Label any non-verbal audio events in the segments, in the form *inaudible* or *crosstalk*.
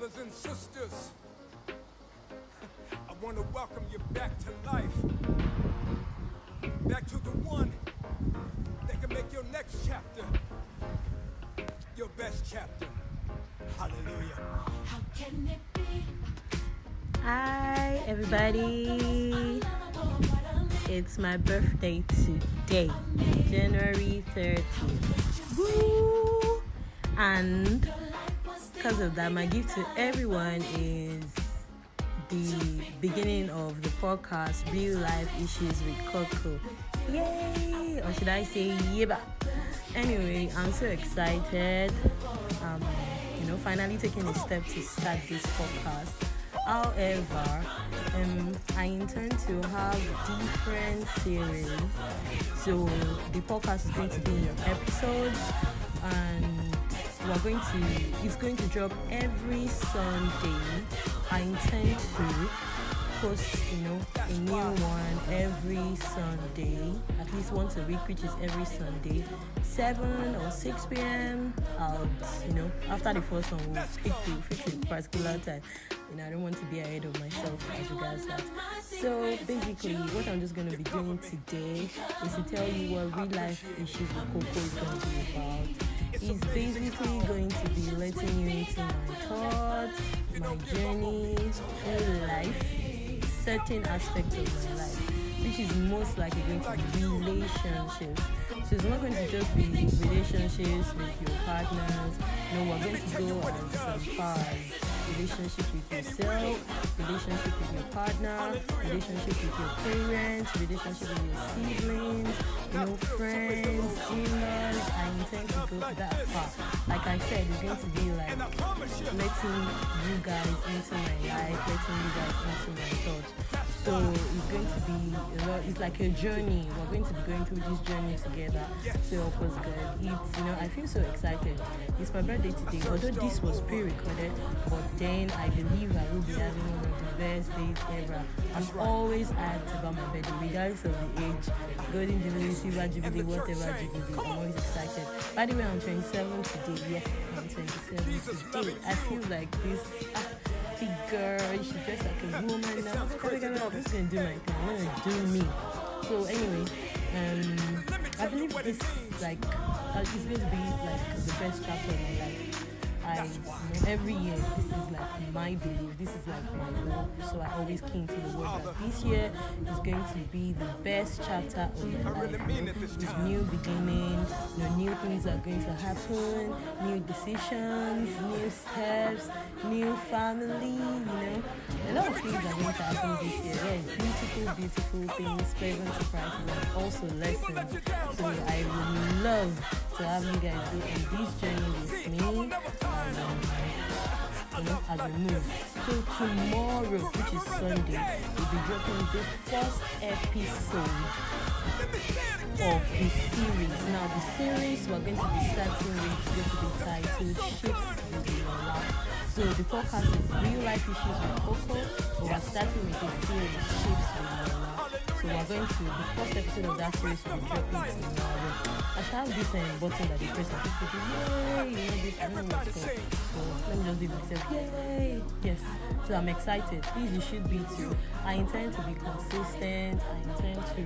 brothers and sisters. *laughs* I want to welcome you back to life. Back to the one that can make your next chapter your best chapter. Hallelujah. How can it be? Hi, everybody. It's my birthday today, January 30th. Woo! And because of that, my gift to everyone is the beginning of the podcast, Real Life Issues with Coco. Yay! Or should I say, yeba? Anyway, I'm so excited. Um, you know, finally taking a step to start this podcast. However, um, I intend to have different series. So the podcast is going to be in episodes, and we're going to. It's going to drop every Sunday. I intend to post, you know, a new one every Sunday, at least once a week, which is every Sunday, 7 or 6 p.m. I'll, you know, after the first one, we'll pick the fix particular time. You know, I don't want to be ahead of myself as regards that. So basically, what I'm just going to be doing today is to tell you what real life issues with Coco is going to be about. It's basically going to be letting you into my thoughts, my journey through life certain aspects of my life, which is most likely going to be relationships. So it's not going to just be relationships with your partners. No, we're going to go as far as relationship with yourself, relationship with your partner, relationship with your parents, relationship with your siblings, you know, friends, in-laws. I intend to go that far. Like I said, it's going to be like letting you guys into my life, letting you guys into my thoughts. So it's going to be a lot. It's like a journey. We're going to be going through this journey together. So help us God. It's you know I feel so excited. It's my birthday today. Although this was pre-recorded, but then I believe I will be having one of the best days ever. I'm always asked about my birthday, regardless of the age. Golden Jubilee, Silver Jubilee, whatever Jubilee. I'm always excited. By the way, I'm 27 today. Yes, I'm 27 today. I feel like this. Ah, big girl, she dressed like a woman now. I'm just gonna do my thing. I'm gonna do me. So anyway, um, I believe this like uh, it's going to be like the best chapter of my life. I every year this is like my belief. This is like my goal. So I always came to the word that this year is going to be the best chapter of my life. With new beginning, you know, new things are going to happen, new decisions, new steps, new family. You know, a lot of things are going to happen this year. Yeah, beautiful, beautiful things, pleasant surprises, and also lessons. So I would love to have you guys go on this journey with me. And, um, you as we move. So tomorrow, which is Sunday, we'll be dropping the first episode of the series. Now, the series we're going to be starting with is going to be titled Shifts with Your Life. So the podcast is Real Life Issues with Coco, but we're starting with the series Shifts with Your So we're going to, the first episode of that series will be tomorrow. I shall have this um, button that you press and people do, yay, you know this, I don't know what it's called. So let me just do myself, yay, yes. So I'm excited. Please, you should be too. I intend to be consistent. I intend to,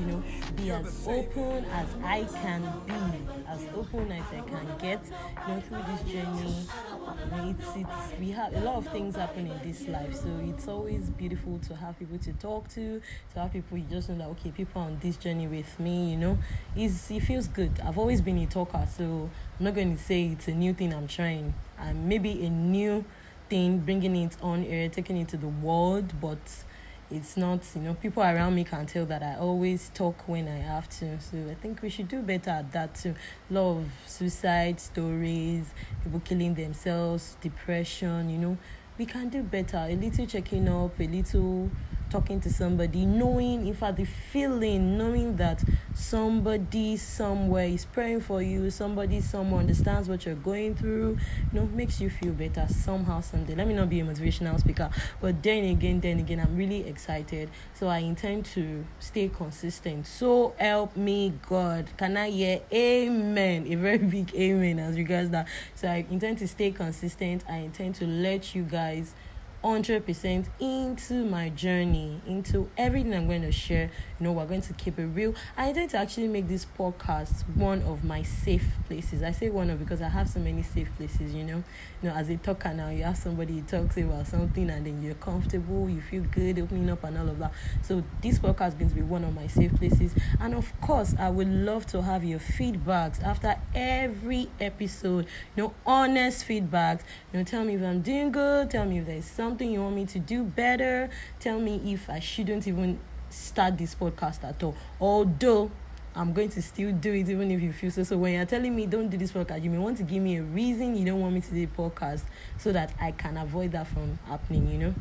you know, be as open as I can be, as open as I can get, you know, through this journey. It's, it's, we have a lot of things happen in this life, so it's always beautiful to have people to talk to, to have people just know that okay, people on this journey with me, you know, it's, it feels good. I've always been a talker, so I'm not going to say it's a new thing I'm trying. And maybe a new thing, bringing it on air, taking it to the world, but it's not, you know, people around me can tell that I always talk when I have to. So I think we should do better at that too. Of suicide stories, people killing themselves, depression, you know, we can do better. A little checking up, a little talking to somebody, knowing, in fact, the feeling, knowing that somebody somewhere is praying for you, somebody somewhere understands what you're going through, you know, makes you feel better somehow, someday. Let me not be a motivational speaker, but then again, then again, I'm really excited. So I intend to stay consistent. So help me, God. Can I hear amen? A very big amen as regards that. So I intend to stay consistent. I intend to let you guys 100% into my journey, into everything I'm going to share. You know, we're going to keep it real. I intend to actually make this podcast one of my safe places. I say one of because I have so many safe places, you know. You know, as a talker now, you have somebody who talks about something and then you're comfortable, you feel good opening up and all of that. So this podcast is going to be one of my safe places. And of course, I would love to have your feedbacks after every episode, you know, honest feedbacks. You know, tell me if I'm doing good, tell me if there's something something you want me to do better, tell me if I shouldn't even start this podcast at all. Although I'm going to still do it even if you feel so. So when you're telling me don't do this podcast, you may want to give me a reason you don't want me to do the podcast so that I can avoid that from happening, you know.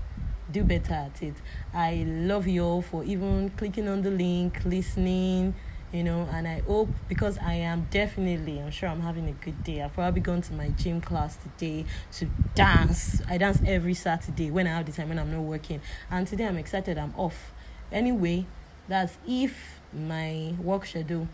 Do better at it. I love you all for even clicking on the link, listening you know and i hope because i am definitely i'm sure i'm having a good day. I've probably gone to my gym class today to dance. I dance every saturday when i have the time when i'm not working. And today i'm excited i'm off. Anyway that's if my work schedule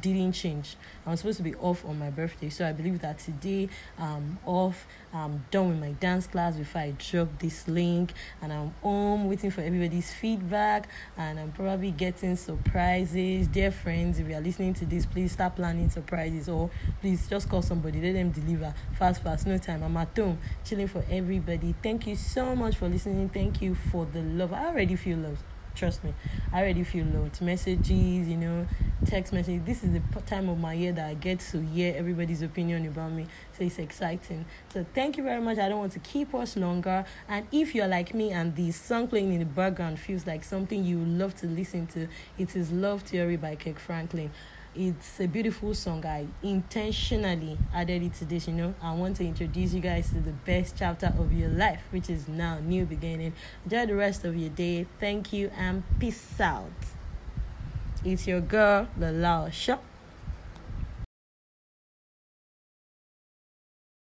didn't change. I was supposed to be off on my birthday, so I believe that today I'm off. I'm done with my dance class before I drop this link, and I'm home waiting for everybody's feedback. And I'm probably getting surprises. Dear friends, if you are listening to this, please start planning surprises, or please just call somebody, let them deliver fast, fast. No time. I'm at home chilling for everybody. Thank you so much for listening. Thank you for the love. I already feel loved trust me i already feel loads messages you know text message this is the time of my year that i get to hear everybody's opinion about me. So it's exciting. So thank you very much. I don't want to keep us longer. And if you're like me and the song playing in the background feels like something you love to listen to it is love theory by kirk franklin it's a beautiful song. I intentionally added it to this, you know. I want to introduce you guys to the best chapter of your life, which is now new beginning. Enjoy the rest of your day. Thank you and peace out. It's your girl, the Lao Shop.